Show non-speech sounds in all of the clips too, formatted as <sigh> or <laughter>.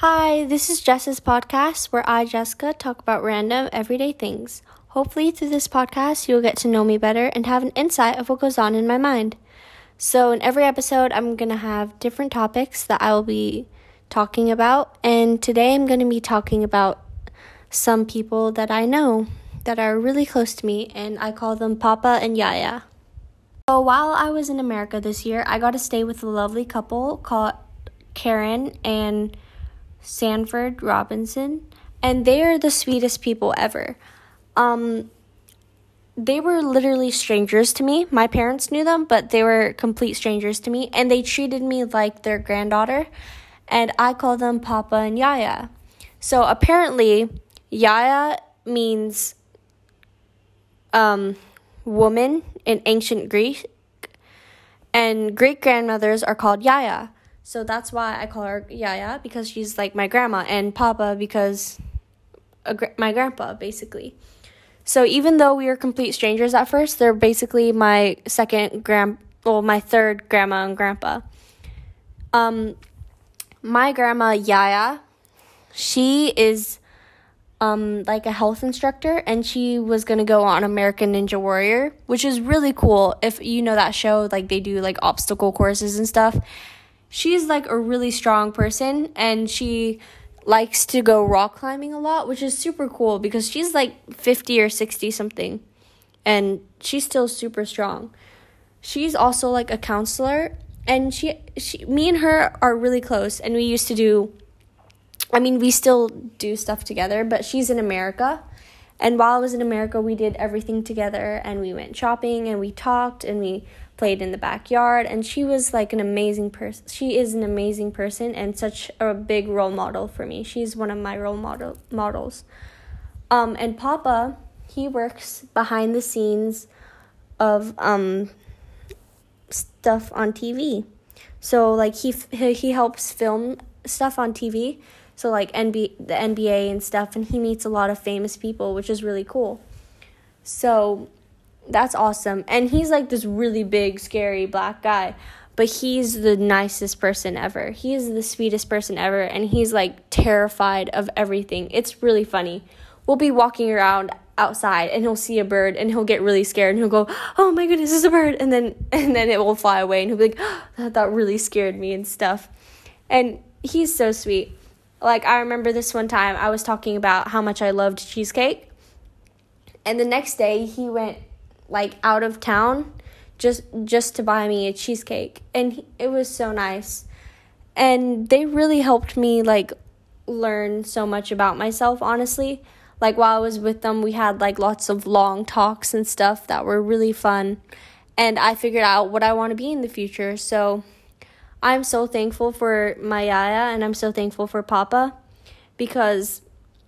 Hi, this is Jess's podcast where I, Jessica, talk about random everyday things. Hopefully, through this podcast, you'll get to know me better and have an insight of what goes on in my mind. So, in every episode, I'm going to have different topics that I will be talking about. And today, I'm going to be talking about some people that I know that are really close to me, and I call them Papa and Yaya. So, while I was in America this year, I got to stay with a lovely couple called Karen and Sanford Robinson, and they are the sweetest people ever. Um, they were literally strangers to me. My parents knew them, but they were complete strangers to me, and they treated me like their granddaughter, and I call them Papa and Yaya. So apparently, Yaya means um, woman in ancient Greek, and great grandmothers are called Yaya. So that's why I call her Yaya because she's like my grandma, and Papa because my grandpa, basically. So even though we were complete strangers at first, they're basically my second grand, well, my third grandma and grandpa. Um, my grandma Yaya, she is um like a health instructor, and she was gonna go on American Ninja Warrior, which is really cool. If you know that show, like they do like obstacle courses and stuff. She's like a really strong person, and she likes to go rock climbing a lot, which is super cool because she's like 50 or 60 something and she's still super strong. She's also like a counselor and she, she me and her are really close and we used to do I mean, we still do stuff together, but she's in America. And while I was in America, we did everything together and we went shopping and we talked and we played in the backyard. And she was like an amazing person she is an amazing person and such a big role model for me. She's one of my role model models. Um and papa he works behind the scenes of um stuff on TV so like he he helps film stuff on TV so like NBA the NBA and stuff and he meets a lot of famous people which is really cool so that's awesome. And he's like this really big, scary black guy, but he's the nicest person ever. He is the sweetest person ever, and he's like terrified of everything. It's really funny. We'll be walking around outside and he'll see a bird and he'll get really scared and he'll go, "Oh my goodness, it's a bird!" and then <laughs> and then it will fly away and he'll be like, oh, <gasps> "That that really scared me" and stuff. And he's so sweet. Like I remember this one time I was talking about how much I loved cheesecake. And the next day he went like out of town just just to buy me a cheesecake. And he, it was so nice. And they really helped me like learn so much about myself honestly. Like while I was with them we had like lots of long talks and stuff that were really fun. And I figured out what I want to be in the future so I'm so thankful for my yaya and I'm so thankful for papa because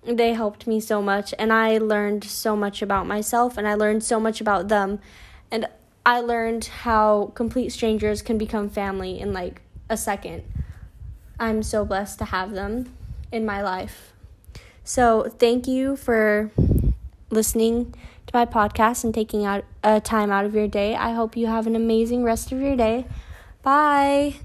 they helped me so much and I learned so much about myself and I learned so much about them and I learned how complete strangers can become family in like a second. I'm so blessed to have them in my life. So, thank you for listening to my podcast and taking out a time out of your day. I hope you have an amazing rest of your day. Bye.